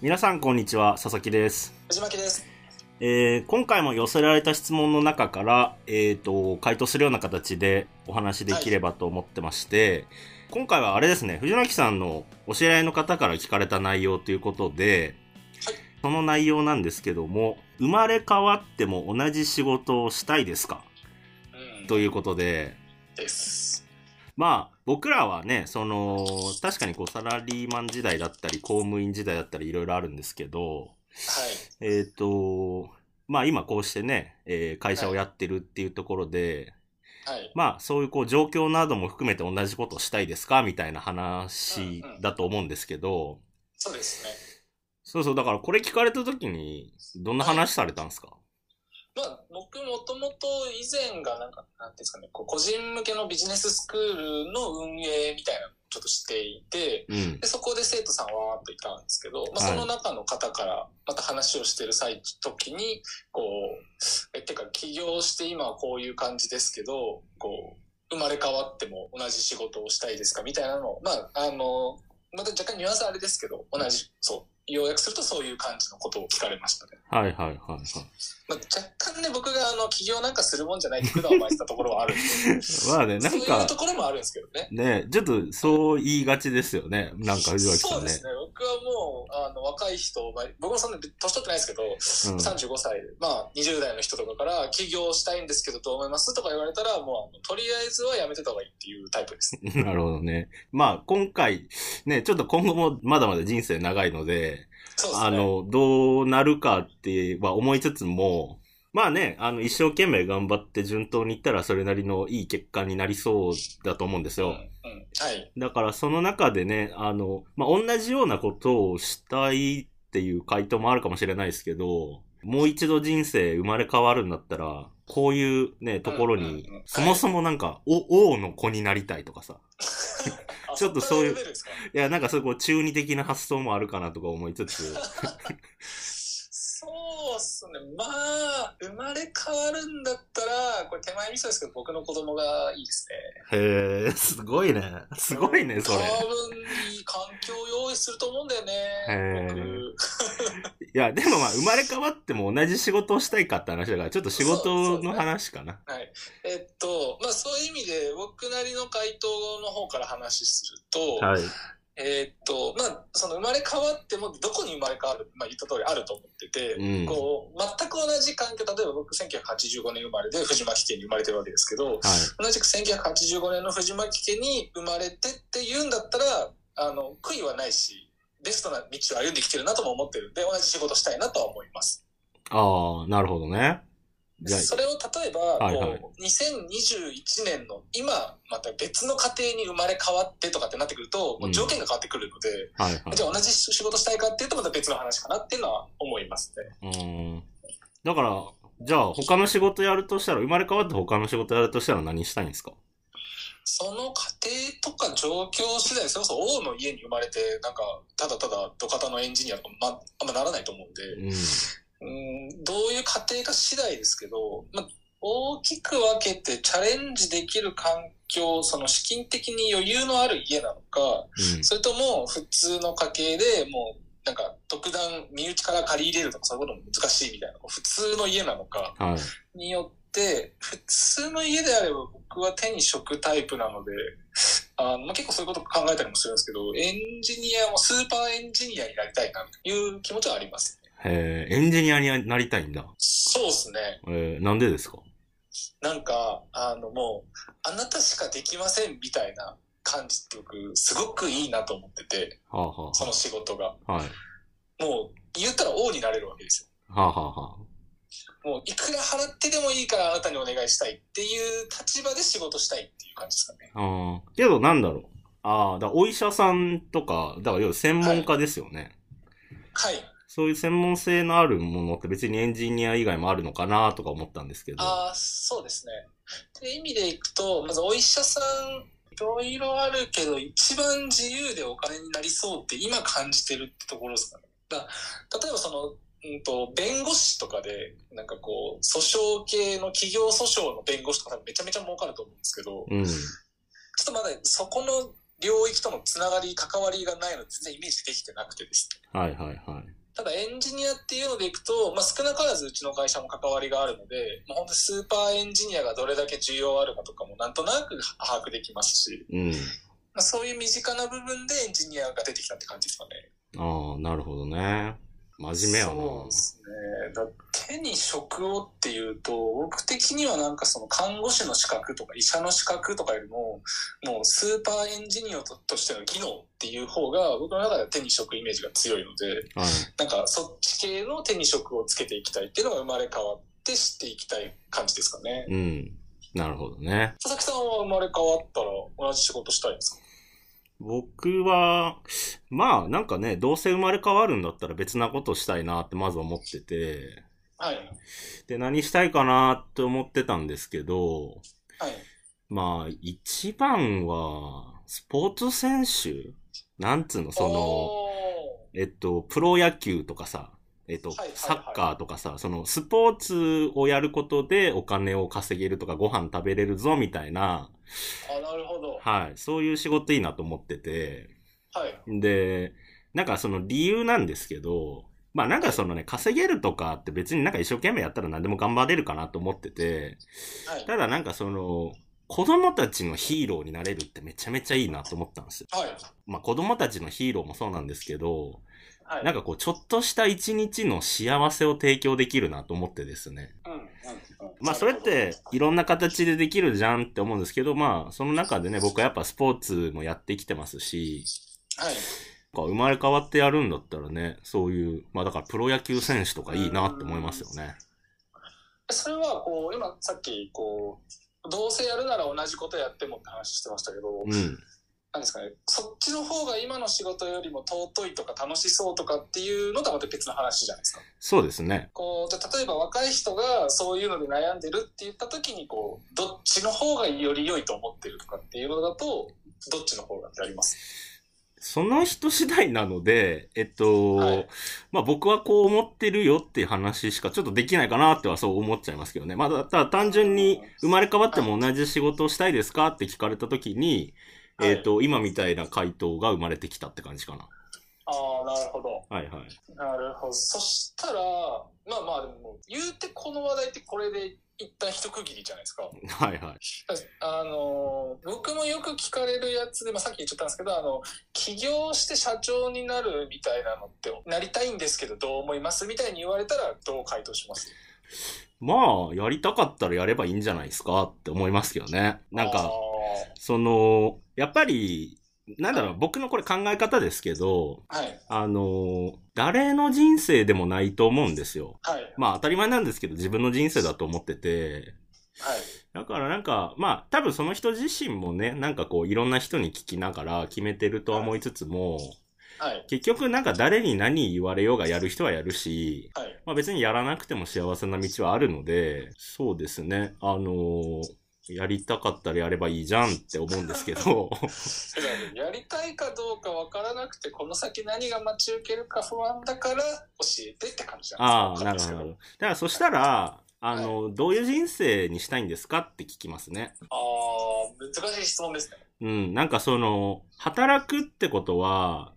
皆さんこんにちは、佐々木です。藤巻です。えー今回も寄せられた質問の中から、えっ、と、回答するような形でお話できればと思ってまして、今回はあれですね、藤巻さんのお知り合いの方から聞かれた内容ということで、はいその内容なんですけども、生まれ変わっても同じ仕事をしたいですか？うん。ということで、です。まあ、僕らはね、その、確かにこう、サラリーマン時代だったり、公務員時代だったり、いろいろあるんですけど、はい。えっ、と、まあ今こうしてね、えー会社をやってるっていうところで、はい。まあそういうこう状況なども含めて同じことをしたいですかみたいな話だと思うんですけど、そうですね。そうそう、だからこれ聞かれた時に、どんな話されたんですか、まあ、僕もともと以前がなんか、なんですかね、こう個人向けのビジネススクールの運営みたいなのをちょっとしていて、うん。で、そこで生徒さんわーっといたんですけど、まあ、はいその中の方からまた話をしてる際、時に、こう、え、てか起業して今はこういう感じですけど、こう、生まれ変わっても同じ仕事をしたいですかみたいなのを、まあ、あの、また若干ニュアンスはあれですけど、同じ、そう、要約するとそういう感じのことを聞かれましたね。はいはいはいはい。まあ、若干ね、僕があの、起業なんかするもんじゃないって管を巻いてたところはあるんで、まあね、なんそういうかと、ころもあるんですけどね。ね、ちょっとそう言いがちですよね。なんかねそうんです。ね。僕はもう、あの、若い人、まあ、僕もそんな年取ってないですけど、うん35歳、まあ、20代の人とかから、起業したいんですけど、どう思いますとか言われたら、もう、とりあえずはやめてた方がいいっていうタイプです。なるほどね。まあ今回、ね、ちょっと今後もまだまだ人生長いので、ですね。あの、どうなるかっては思いつつも、まあね、あの、一生懸命頑張って順当にいったらそれなりのいい結果になりそうだと思うんですうん、うよ。ん。はい。だからその中でね、あの、まあ同じようなことをしたいっていう回答もあるかもしれないですけど、もう一度人生生まれ変わるんだったら、こういうね、ところにそもそもなんか、お、王の子になりたいとかさ。あちょっとそういういや、なんかそういうこう中二的な発想もあるかなとか思いつつ、そうっすね。まあ、生まれ変わるんだったら、これ手前味噌ですけど、僕の子供がいいですね。へえ、すごいね。すごいね、それ。多分いい環境を用意すると思うんだよね。僕。いや、でもまあ、生まれ変わっても同じ仕事をしたいかって話だから、ちょっと仕事の話かな。はい。えっと、まあそういう意味で、僕なりの回答の方から話すると、はい。えっと、まあ、その生まれ変わっても、どこに生まれ変わるまあ言った通りあると思ってて、うんこう、全く同じ環境、例えば僕1985年生まれで藤巻家に生まれてるわけですけど、はい。同じく1985年の藤巻家に生まれてって言うんだったら、あの、悔いはないし、ベストな道を歩んできてるなとも思ってるんで、同じ仕事したいなとは思います。ああ、なるほどね。それを例えば、はいはい。こう2021年の今、また別の家庭に生まれ変わってとかってなってくると、もう条件が変わってくるので、あ、はいはい。じゃあ同じ仕事したいかっていうとまた別の話かなっていうのは思いますね。だから、じゃあ他の仕事やるとしたら、生まれ変わって他の仕事やるとしたら何したいんですか？その家庭とか状況次第、それこそ王の家に生まれて、なんか、ただただ土方のエンジニアとか、まあ、あんまならないと思うんで、うん。うん、どういう家庭か次第ですけど、まあ、大きく分けてチャレンジできる環境、その資金的に余裕のある家なのか、うん。それとも普通の家系でもう、なんか特段身内から借り入れるとかそういうことも難しいみたいな、普通の家なのかはい。によって、普通の家であれば僕は手に職タイプなので、あのまあ、結構そういうこと考えたりもするんですけど、エンジニアもスーパーエンジニアになりたいなという気持ちはありますえ、エンジニアになりたいんだ。そうですね。えー、なんでですか？なんか、あのもう、あなたしかできませんみたいな感じって僕、すごくいいなと思ってて、はあ、はその仕事が。あ、はい。もう、言ったら王になれるわけですよ。はあ、はあ、はもう、いくら払ってでもいいからあなたにお願いしたいっていう立場で仕事したいっていう感じですかね。あ。ああ。けどなんだろう。ああ、だお医者さんとか、だから要は専門家ですよね。はい。そういう専門性のあるものって別にエンジニア以外もあるのかなとか思ったんですけど。ああ、そうですね。って意味でいくと、まずお医者さん、いろいろあるけど、一番自由でお金になりそうって今感じてるってところですかね。だ例えばその、うんと、弁護士とかで、なんかこう、訴訟系の企業訴訟の弁護士とかめちゃめちゃ儲かると思うんですけど、うん。ちょっとまだそこの領域とのつながり、関わりがないので全然イメージできてなくてですね。はいはいはい。ただエンジニアっていうのでいくと、まあ、少なからずうちの会社も関わりがあるので、まあ、本当にスーパーエンジニアがどれだけ需要あるかとかもなんとなく把握できますし、うん。まあ、そういう身近な部分でエンジニアが出てきたって感じですかね。ああ、なるほどね。真面目やな。そうですね。だ手に職をっていうと、僕的にはなんかその看護師の資格とか医者の資格とかよりも、もうスーパーエンジニアととしての技能っていう方が僕の中では手に職イメージが強いので、はい。なんかそっち系の手に職をつけていきたいっていうのが生まれ変わって知っていきたい感じですかね。うん。なるほどね。佐々木さんは生まれ変わったら同じ仕事したいですか？僕は、まあなんかね、どうせ生まれ変わるんだったら別なことしたいなってまず思ってて、はい。で、何したいかなって思ってたんですけど、はい。まあ一番は、スポーツ選手？なんつうの、その、おえっと、プロ野球とかさ、えっと、はいはいはいサッカーとかさ、そのスポーツをやることでお金を稼げるとかご飯食べれるぞみたいな、ーあ、なるほど。はい、そういう仕事いいなと思ってて、はい。で、なんかその理由なんですけど、まあなんかそのね、稼げるとかって別になんか一生懸命やったら何でも頑張れるかなと思ってて、はい。ただなんかその、子供たちのヒーローになれるってめちゃめちゃいいなと思ったんですよ。はい。まあ子供たちのヒーローもそうなんですけど、はい。なんかこうちょっとした一日の幸せを提供できるなと思ってですね。うん。まあそれっていろんな形でできるじゃんって思うんですけど、まあその中でね、僕はやっぱスポーツもやってきてますし、はい。生まれ変わってやるんだったらね、そういう、まあだからプロ野球選手とかいいなって思いますよね。それは、こう、今、さっき、こう、どうせやるなら同じことやってもって話してましたけど、うん。なんですかね、そっちの方が今の仕事よりも尊いとか楽しそうとかっていうのとはまた別の話じゃないですか。そうですね。こう、じゃあ例えば若い人がそういうので悩んでるって言った時に、こう、どっちの方がより良いと思ってるとかっていうのだと、どっちの方がってあります？その人次第なので、えっと、はいまあ僕はこう思ってるよっていう話しかちょっとできないかなってはそう思っちゃいますけどね。まあだただ単純に生まれ変わっても同じ仕事をしたいですかって聞かれた時に、はいえっと、今みたいな回答が生まれてきたって感じかな。ああ、なるほど。はいはい。なるほど。そしたら、まあまあでも、言うてこの話題ってこれで一旦一区切りじゃないですか。はいはい。あの、僕もよく聞かれるやつで、まあ、さっき言っちゃったんですけど、あの、起業して社長になるみたいなのって、なりたいんですけどどう思いますみたいに言われたらどう回答します？まあ、やりたかったらやればいいんじゃないですかって思いますけどね。なんあか、その、やっぱり、なんだろう、僕のこれ考え方ですけど、ーはい。あの、誰の人生でもないと思うんですよ。はい。まあ当たり前なんですけど、自分の人生だと思ってて、はい。だからなんか、まあ多分その人自身もね、なんかこういろんな人に聞きながら決めてるとは思いつつも、はい。結局なんか誰に何言われようがやる人はやるし、はい。まあ別にやらなくても幸せな道はあるので、そうですね、あのーやりたかったらやればいいじゃんって思うんですけど、やりたいかどうかわからなくて、この先何が待ち受けるか不安だから教えてって感じなんですああ、なるほど、なるほど。だからそしたら、あの、どういう人生にしたいんですかって聞きますね。ああ、難しい質問ですね。うん、なんかその、働くってことは、は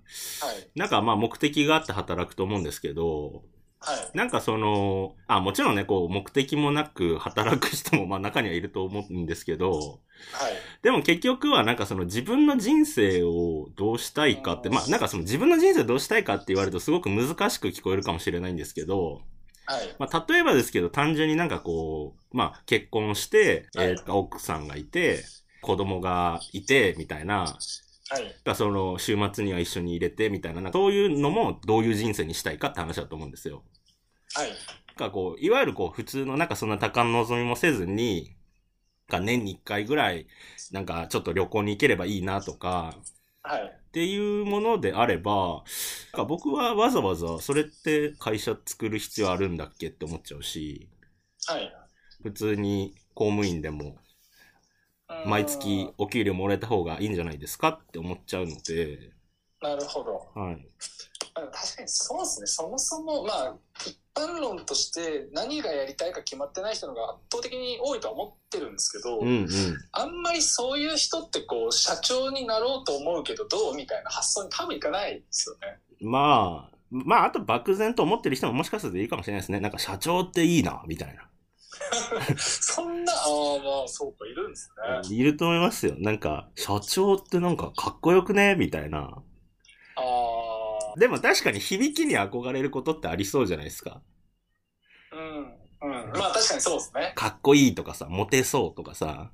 い。なんかまあ目的があって働くと思うんですけど、はい。なんかその、あ、もちろんね、こう、目的もなく働く人もまあ中にはいると思うんですけど、はい。でも結局はなんかその自分の人生をどうしたいかって、まあなんかその自分の人生どうしたいかって言われるとすごく難しく聞こえるかもしれないんですけど、はい。まあ例えばですけど単純になんかこう、まあ結婚して、はいえーと奥さんがいて、子供がいて、みたいな、はい。がその週末には一緒に入れてみたいな、そういうのもどういう人生にしたいかって話だと思うんですよ。はい。かこう、いわゆるこう普通のなんかそんな多感望みもせずに、か年に一回ぐらい、なんかちょっと旅行に行ければいいなとか、はい。っていうものであれば、か僕はわざわざそれって会社作る必要あるんだっけって思っちゃうし、はい。普通に公務員でも毎月お給料もらえた方がいいんじゃないですかって思っちゃうので、なるほど。はい。まあ、確かにそうですね。そもそも、まあ、一般論として何がやりたいか決まってない人のが圧倒的に多いとは思ってるんですけど、うんうん。あんまりそういう人ってこう、社長になろうと思うけどどうみたいな発想に多分いかないですよね。まあ、まあ、あと漠然と思ってる人ももしかするといいかもしれないですね。なんか社長っていいな、みたいな。そんな、ああ、まあ、そうか、いるんですね。いると思いますよ。なんか、社長ってなんかかっこよくね？みたいな。ああ、でも確かに響きに憧れることってありそうじゃないですか。うん、うん。まあ、確かにそうですね。かっこいいとかさ、モテそうとかさ、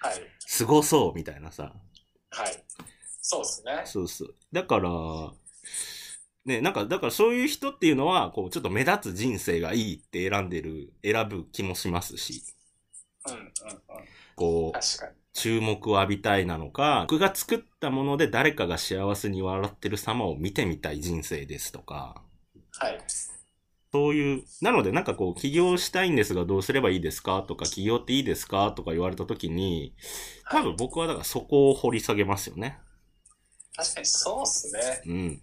はい。すごそうみたいなさ。はい。そうですね。そうそう。だから、ね、なんか、だからそういう人っていうのは、こう、ちょっと目立つ人生がいいって選んでる、選ぶ気もしますし、うん、うん、うん。こう。注目を浴びたいなのか、僕が作ったもので誰かが幸せに笑ってる様を見てみたい人生ですとか、はい。そういう、なのでなんかこう、起業したいんですがどうすればいいですかとか、起業っていいですかとか言われた時に、多分僕はだからそこを掘り下げますよね。確かにそうですね。うん。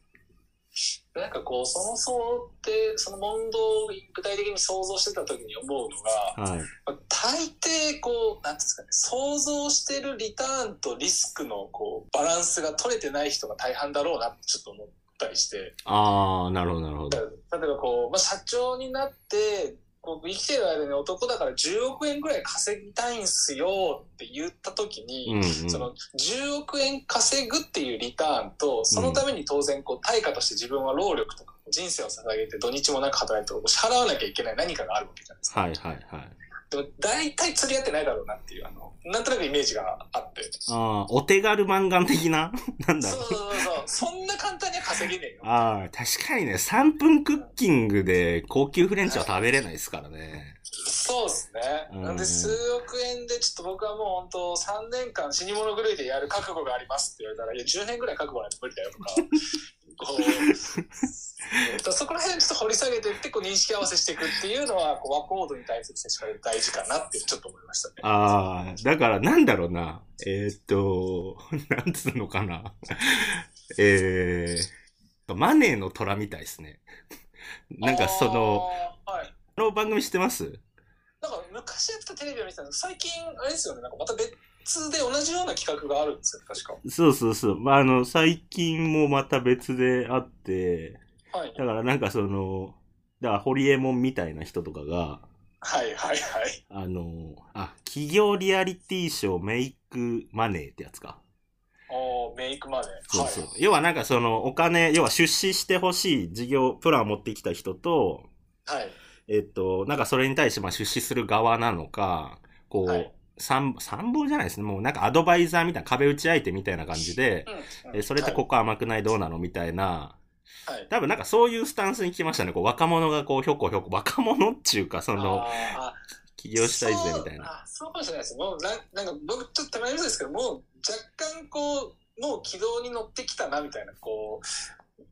なんかこう、そもそもって、その問答を具体的に想像してた時に思うのが、はい。まあ大抵こう、なんですかね、想像してるリターンとリスクのこう、バランスが取れてない人が大半だろうなってちょっと思ったりして、あー、なるほど、なるほ例ど。えばこう、まあ、社長になって、こう生きてる間に男だから10億円ぐらい稼ぎたいんすよって言った時に、うんうん。その10億円稼ぐっていうリターンと、そのために当然こう対価として自分は労力とか人生を捧げて土日もなく働いてこう支払わなきゃいけない何かがあるわけじゃないですか。はいはいはい。でも大体釣り合ってないだろうなっていう、あの、なんとなくイメージがあって。あー、お手軽漫画的な？なんだろう。そうそうそうそう。そんな簡単には稼げねえよ。ああ、確かにね、3分クッキングで高級フレンチは食べれないですからね。そうですね。うんなんで、数億円でちょっと僕はもう本当3年間死に物狂いでやる覚悟がありますって言われたら、いや、10年ぐらい覚悟ないと無理だよとか。うそこら辺ちょっと掘り下げていってこう認識合わせしていくっていうのはこうワコードに対する接し方大事かなってちょっと思いましたね。ああ、だからなんだろうな。えーっと、なんつうのかな。えー、マネーの虎みたいですね。なんかその、はい。この番組知ってますなんか昔やってたテレビを見てたんですけど最近あれですよね、なんかまた別で同じような企画があるんですよ、確か。そうそうそう。まあ、あの、最近もまた別であって、はい。だからなんかその、だから、ホリエモンみたいな人とかが、はいはいはい。あの、あ、企業リアリティショーメイクマネーってやつか。おーメイクまで。そうそう。はい。要はなんかそのお金、要は出資してほしい事業プランを持ってきた人と、はい。えっと、なんかそれに対してまあ出資する側なのか、こう、はい参参謀じゃないですね。もうなんかアドバイザーみたいな壁打ち相手みたいな感じで、うんえそれってここ甘くないどうなのみたいな、はい。多分なんかそういうスタンスに来ましたね。こう若者がこうひょこひょこ、若者っていうかその、あ起業したいぜみたいな。そうあそうかもしれないです。もうな、なんか僕ちょっとたまに言うんですけど、もう若干こう、もう軌道に乗ってきたなみたいな、こう、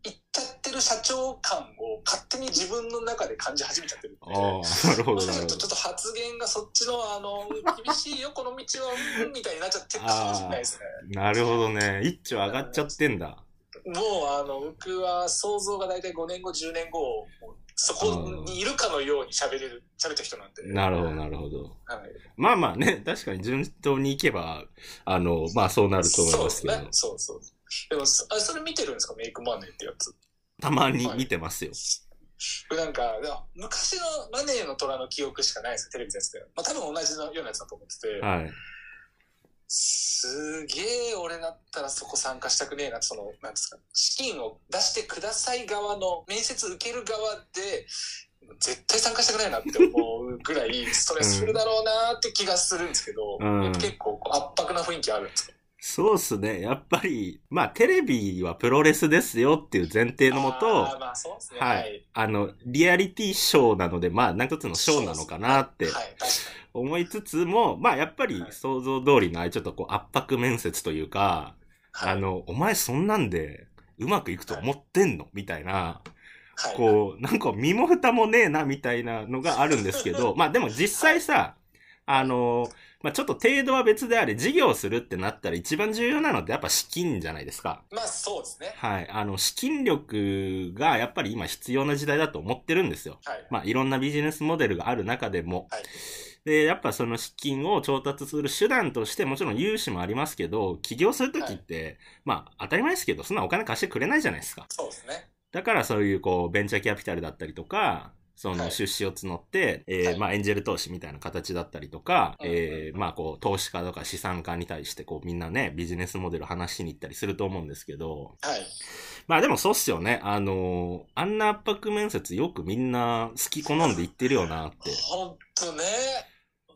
いっちゃってる社長感を勝手に自分の中で感じ始めちゃってるんで。なるほど、ちょっ。と発言がそっちの、あの、厳しいよ、この道は、うんみたいになっちゃってるかもしれないですね。なるほどね。一丁上がっちゃってんだ。もう、あの、僕は想像が大体5年後、10年後、そこにいるかのように喋れる、喋った人なんで。なるほど、なるほど。はい。まあまあね、確かに順当に行けば、あの、まあそうなると思いますけど、そうですね。そうそう。でも、そあそれ見てるんですか？メイクマネーってやつ。たまに見てますよ。なんか、昔のマネーの虎の記憶しかないですよ、テレビのやつで。まあ多分同じのようなやつだと思ってて。はい。すげえ俺だったらそこ参加したくねえな、その、なんですか、資金を出してください側の、面接受ける側で、絶対参加したくないなって思うぐらいストレスフルだろうなって気がするんですけど、うん結構圧迫な雰囲気あるんですか？そうっすね。やっぱり、まあテレビはプロレスですよっていう前提のもあとー、まあそうですね。はい。あの、リアリティショーなので、まあ、なんかつのショーなのかなって思いつつも、まあ、やっぱり想像通りの、ああいうちょっとこう圧迫面接というか、に。あの、お前そんなんでうまくいくと思ってんの？みたいな、はい、こう、なんか身も蓋もねえな、みたいなのがあるんですけど、まあでも実際さ、あの、まあ、ちょっと程度は別であれ、事業するってなったら一番重要なのってやっぱ資金じゃないですか。まあそうですね。はい。あの、資金力がやっぱり今必要な時代だと思ってるんですよ。はい。まあ、いろんなビジネスモデルがある中でも。はい。で、やっぱその資金を調達する手段として、もちろん融資もありますけど、起業するときって、まあ、当たり前ですけど、そんなお金貸してくれないじゃないですか。そうですね。だからそういうこう、ベンチャーキャピタルだったりとか、そのはい出資を募って、えーはいまあエンジェル投資みたいな形だったりとか、うんうんえーまあこう、投資家とか資産家に対してこうみんなね、ビジネスモデル話しに行ったりすると思うんですけど、はい。まあでもそうっすよね。あのーあんな圧迫面接よくみんな好き好んで言ってるよなって。ほんとね。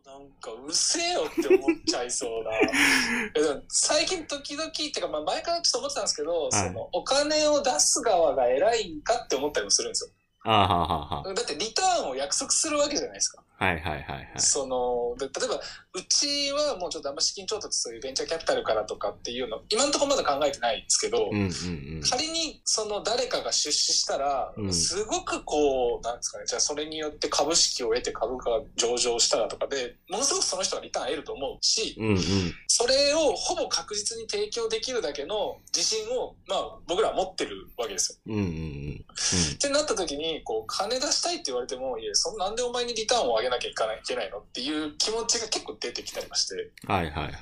なんか、うるせえよって思っちゃいそうな。最近時々、っていうか、まあ前からちょっと思ってたんですけど、いその、お金を出す側が偉いんかって思ったりもするんですよ。ああ、はあ、はあ、はだってリターンを約束するわけじゃないですか。あ。はいはいはいはい。その、で例えば、うちはもうちょっとあんま資金調達そういうベンチャーキャピタルからとかっていうの、今のところまだ考えてないんですけど、うんうんうん。仮にその誰かが出資したら、うんすごくこう、なんですかね、じゃあそれによって株式を得て株価が上場したらとかで、ものすごくその人はリターン得ると思うし、うんうん。それをほぼ確実に提供できるだけの自信を、まあ僕らは持ってるわけですよ。うんうんうん。ってなった時に、こう、金出したいって言われても、いや、そんなんでお前にリターンを上げなきゃいけないいけないのっていう気持ちが結構出てきたりまして、はいはいはい。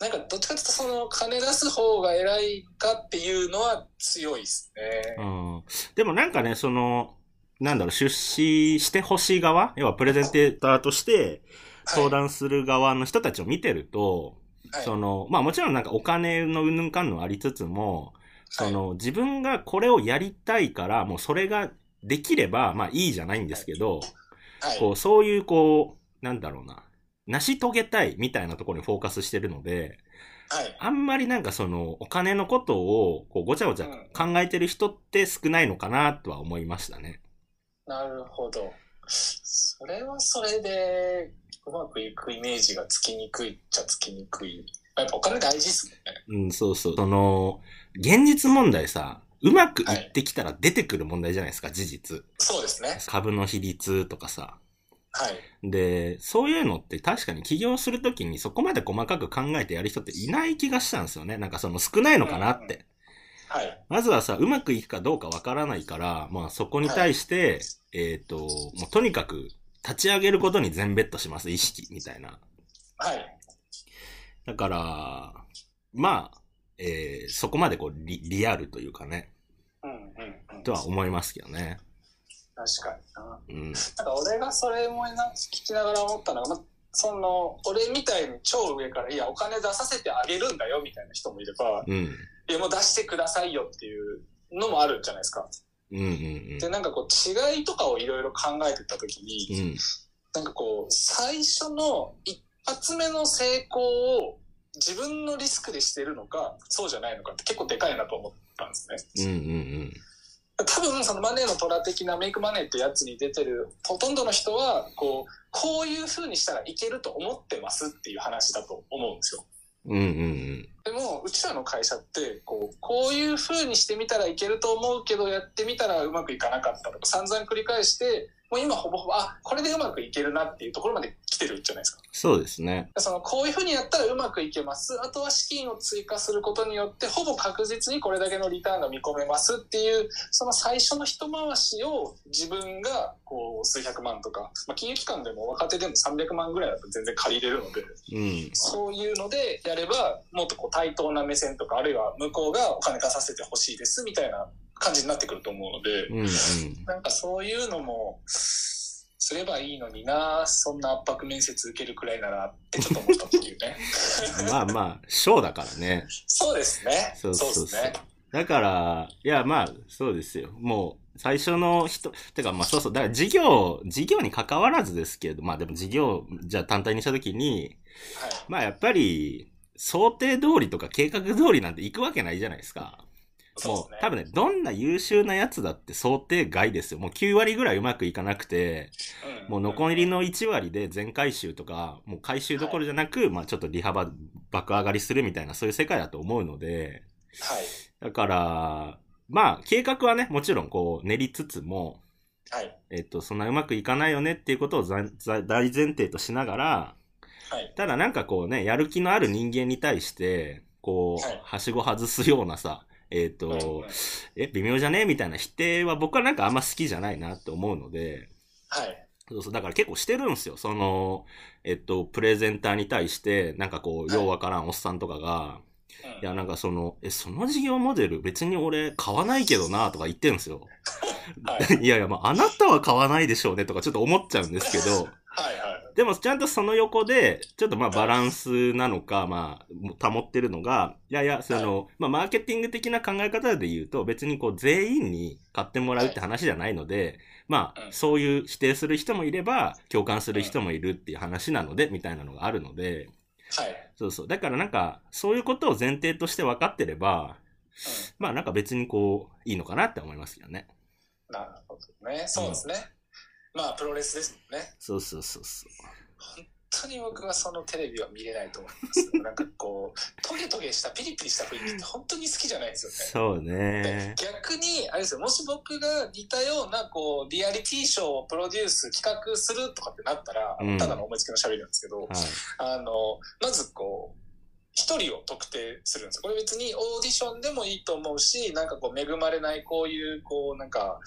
なんかどっちかというとその金出す方が偉いかっていうのは強いですね。うん。でもなんかね、その、なんだろう、出資してほしい側要はプレゼンテーターとして相談する側の人たちを見てると、はい、その、まあもちろんなんかお金のうんぬんかんぬんありつつも、そはい。の、自分がこれをやりたいから、もうそれができれば、まあいいじゃないんですけど、はい、こう、そういうこう、なんだろうな、成し遂げたいみたいなところにフォーカスしてるので、はい。あんまりなんかその、お金のことを、こう、ごちゃごちゃ考えてる人って少ないのかなとは思いましたね。なるほど。それはそれで、うまくいくイメージがつきにくいっちゃつきにくい。やっぱお金大事ですね。うん、そうそう。その、現実問題さ、うまくいってきたら出てくる問題じゃないですか、事実。そうですね。株の比率とかさ。はい。で、そういうのって確かに起業するときにそこまで細かく考えてやる人っていない気がしたんですよね。なんかその少ないのかなって。はい。まずはさ、うまくいくかどうかわからないから、まあそこに対して、えっ、と、もうとにかく立ち上げることに全ベットします、意識みたいな。はい。だから、まあ、えーそこまでこうリリアルというかね、うんうんうん。とは思いますけどね。確かにな。うん。なんか俺がそれもな聞きながら思ったのが、ま、その、俺みたいに超上から、いや、お金出させてあげるんだよみたいな人もいれば、うん。いや、もう出してくださいよっていうのもあるじゃないですか。うんうんで、なんかこう、違いとかをいろいろ考えてたときに、うん。うん。なんかこう、最初の一発目の成功を自分のリスクでしてるのか、そうじゃないのかって結構でかいなと思ったんですね。うんうん多分そのマネーの虎的なメイクマネーってやつに出てるほとんどの人は、こう、こういう風にしたらいけると思ってますっていう話だと思うんですよ。うん。うんうんでも、うちらの会社って、こう、こういう風にしてみたらいけると思うけど、やってみたらうまくいかなかったとか、散々繰り返して、もう今ほぼほぼ、あ、これでうまくいけるなっていうところまで来てるじゃないですか。そうですね。その、こういう風にやったらうまくいけます。あとは資金を追加することによって、ほぼ確実にこれだけのリターンが見込めますっていう、その最初の一回しを自分が、こう、数百万とか、まあ、金融機関でも若手でも300万ぐらいだと全然借りれるので、うん。そういうのでやれば、もっとこう対等な目線とか、あるいは向こうがお金出させてほしいですみたいな感じになってくると思うので、うんうん。なんかそういうのも、すればいいのにな、そんな圧迫面接受けるくらいならってちょっと思ったっていうね。まあまあ、ショーだからね。そうですね。そうそうそうですね。だから、いや、まあ、そうですよ。もう、最初の人、てか、まあそうそう、だから事業、事業に関わらずですけど、まあでも事業、じゃあ単体にしたときに、はい。まあやっぱり、想定通りとか計画通りなんて行くわけないじゃないですか。そうね。多分ね、どんな優秀なやつだって想定外ですよ。もう9割ぐらいうまくいかなくて、うんもう残りの1割で全回収とか、もう回収どころじゃなく、まあちょっと利幅爆上がりするみたいな、そういう世界だと思うので、はい。だから、まあ計画はね、もちろんこう練りつつも、はい。えっと、そんなうまくいかないよねっていうことを大前提としながら、はい。ただなんかこうね、やる気のある人間に対して、こう、はいはしご外すようなさ、えっ、と、うんうんえ、微妙じゃね？みたいな否定は僕はなんかあんま好きじゃないなって思うので、はい。そうそう、だから結構してるんですよ。その、えっと、プレゼンターに対して、なんかこう、はいようわからんおっさんとかが、うんいや、なんかその、え、その事業モデル別に俺買わないけどなとか言ってるんですよ。はい。いやいや、まあ、あなたは買わないでしょうねとかちょっと思っちゃうんですけど。でもちゃんとその横で、ちょっとまあバランスなのか、まあ、保ってるのが、いやいや、その、まあマーケティング的な考え方で言うと、別にこう全員に買ってもらうって話じゃないので、まあ、うんそういう否定する人もいれば、共感する人もいるっていう話なので、みたいなのがあるので、はい。そうそう。だからなんか、そういうことを前提として分かってれば、まあなんか別にこう、いいのかなって思いますよね。なるほどね。そうですね。まあ、プロレスですもんね。そうそうそうそう。本当に僕はそのテレビは見れないと思います。なんかこう、トゲトゲしたピリピリした雰囲気って本当に好きじゃないですよね。そうでね。逆に、あれですよ、もし僕が似たような、こう、リアリティショーをプロデュース、企画するとかってなったら、うんただの思いつきの喋りなんですけど、はい。あの、まずこう、一人を特定するんですよ。これ別にオーディションでもいいと思うし、なんかこう、恵まれないこういう、こう、なんか、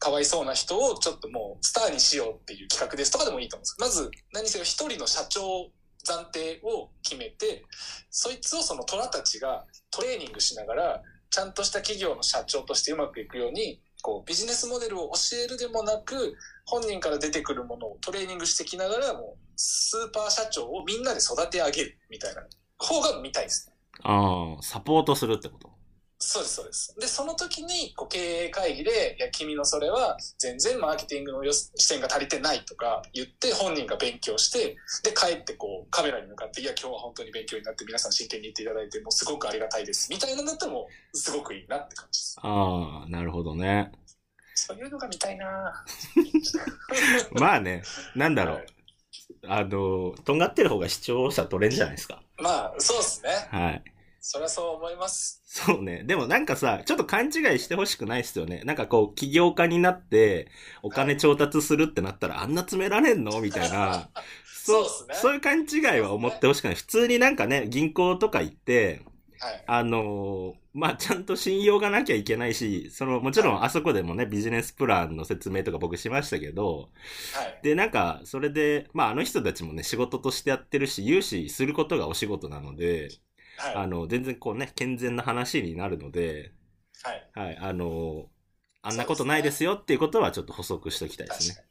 かわいそうな人をちょっともうスターにしようっていう企画ですとかでもいいと思うんですまず、何せよ一人の社長暫定を決めて、そいつをその虎たちがトレーニングしながら、ちゃんとした企業の社長としてうまくいくように、こう、ビジネスモデルを教えるでもなく、本人から出てくるものをトレーニングしてきながら、もう、スーパー社長をみんなで育て上げるみたいな方が見たいですね。ああ、サポートするってこと？そうです、そうです。で、その時に、こう、経営会議で、いや、君のそれは、全然マーケティングのよ視点が足りてないとか言って、本人が勉強して、で、帰ってこう、カメラに向かって、いや、今日は本当に勉強になって、皆さん真剣に言っていただいて、もうすごくありがたいです。みたいなのだったらもう、すごくいいなって感じです。ああ、なるほどね。そういうのが見たいな まあね、なんだろう。はいあの、とんがってる方が視聴者取れんじゃないですか。まあ、そうですね。はい。そりゃそう思います。そうね。でもなんかさ、ちょっと勘違いしてほしくないっすよね。なんかこう、起業家になって、お金調達するってなったら、あんな詰められんの？みたいな。そうっすねそういう勘違いは思ってほしくない。普通になんかね、銀行とか行って、はい。あのーまあ、ちゃんと信用がなきゃいけないし、その、もちろんあそこでもね、ビジネスプランの説明とか僕しましたけど、はい。で、なんか、それで、まあ、あの人たちもね、仕事としてやってるし、融資することがお仕事なので、はい。あの、全然こうね、健全な話になるので、はい。はい、あの、あんなことないですよっていうことはちょっと補足しておきたいですね。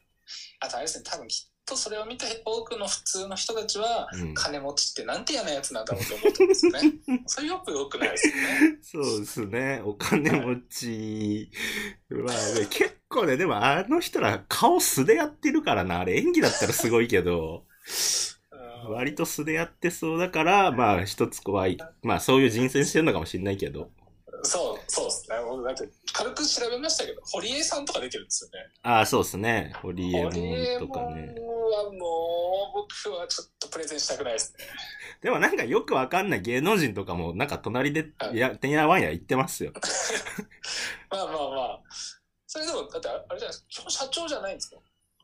あとあれですね、多分きっとそれを見た多くの普通の人たちは、うん金持ちってなんて嫌なやつなんだろうと思うと思うんですよね。それよく良くないですよね。そうですね。お金持ち。まあね、結構ね、でもあの人ら顔素でやってるからな。あれ演技だったらすごいけど、うん割と素でやってそうだから、まあ一つ怖い。まあそういう人選してるのかもしれないけど。そう、そうですね。僕だって軽く調べましたけど、堀江さんとか出てるんですよね。ああ、そうですね。堀江ンとか門ね。はもう、僕はちょっとプレゼンしたくないですね。でもなんかよくわかんない芸能人とかもなんか隣で、や、てんやわんや言ってますよ。まあまあまあ。それでも、だってあれじゃないですか、社長じゃないんですか？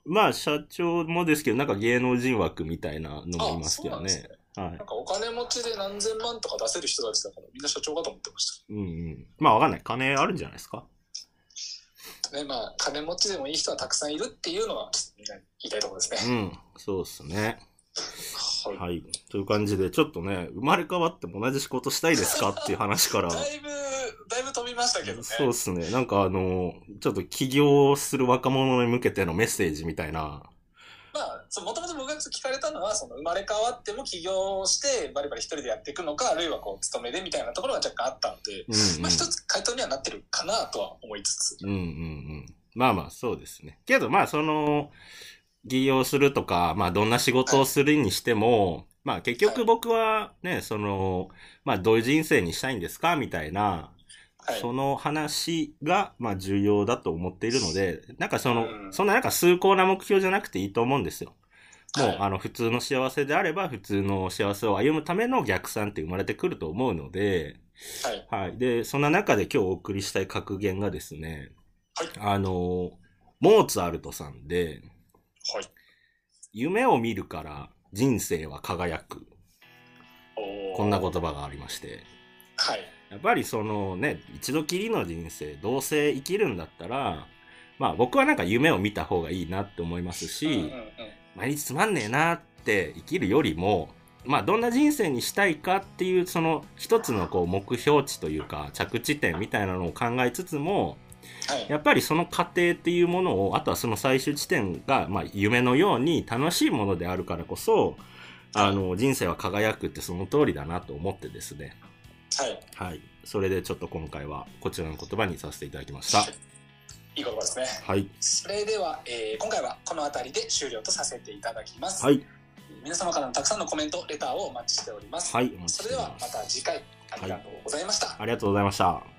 まあ社長もですけど、なんか芸能人枠みたいなのもいますけどね。はいな。んかお金持ちで何千万とか出せる人たちだからみんな社長かと思ってましうんうん。まあわかんない。金あるんじゃないですか？た。ね、まあ金持ちでもいい人はたくさんいるっていうのはちょっとみんなに言いたいところですね。うん。そうっすね。はいはい。という感じで、ちょっとね、生まれ変わっても同じ仕事したいですか？っていう話から。だいぶ、だいぶ飛びましたけどね。そうっすね。なんかあの、ちょっと起業する若者に向けてのメッセージみたいな。まあ、もともと僕が聞かれたのは、その生まれ変わっても起業して、バリバリ一人でやっていくのか、あるいはこう、勤めでみたいなところが若干あったので、うん、うん。まあ一つ回答にはなってるかなとは思いつつ。うんうんうん。まあまあ、そうですね。けどまあ、その、起業するとか、まあ、どんな仕事をするにしても、まあ、結局僕はね、その、まあ、どういう人生にしたいんですかみたいな、はい。その話が、まあ、重要だと思っているので、なんかその、うんそんななんか崇高な目標じゃなくていいと思うんですよ。もう、はいあの、普通の幸せであれば、普通の幸せを歩むための逆算って生まれてくると思うので、はい。はい。で、そんな中で今日お送りしたい格言がですね、はいあの、モーツァルトさんで、はい。夢を見るから人生は輝く。こんな言葉がありまして。はい。やっぱりそのね、一度きりの人生、どうせ生きるんだったら、まあ僕はなんか夢を見た方がいいなって思いますし、うんうんうん毎日つまんねえなって生きるよりも、まあどんな人生にしたいかっていうその一つのこう目標値というか着地点みたいなのを考えつつも、はい。やっぱりその過程っていうものを、あとはその最終地点が、まあ夢のように楽しいものであるからこそ、あの人生は輝くってその通りだなと思ってですね。はい。はい。それでちょっと今回はこちらの言葉にさせていただきました。いい言葉ですね。はい。それでは、えー今回はこの辺りで終了とさせていただきます。はい。皆様からのたくさんのコメント、レターをお待ちしております。はい。それではますた次回ありがとうございました。ありがとうございました。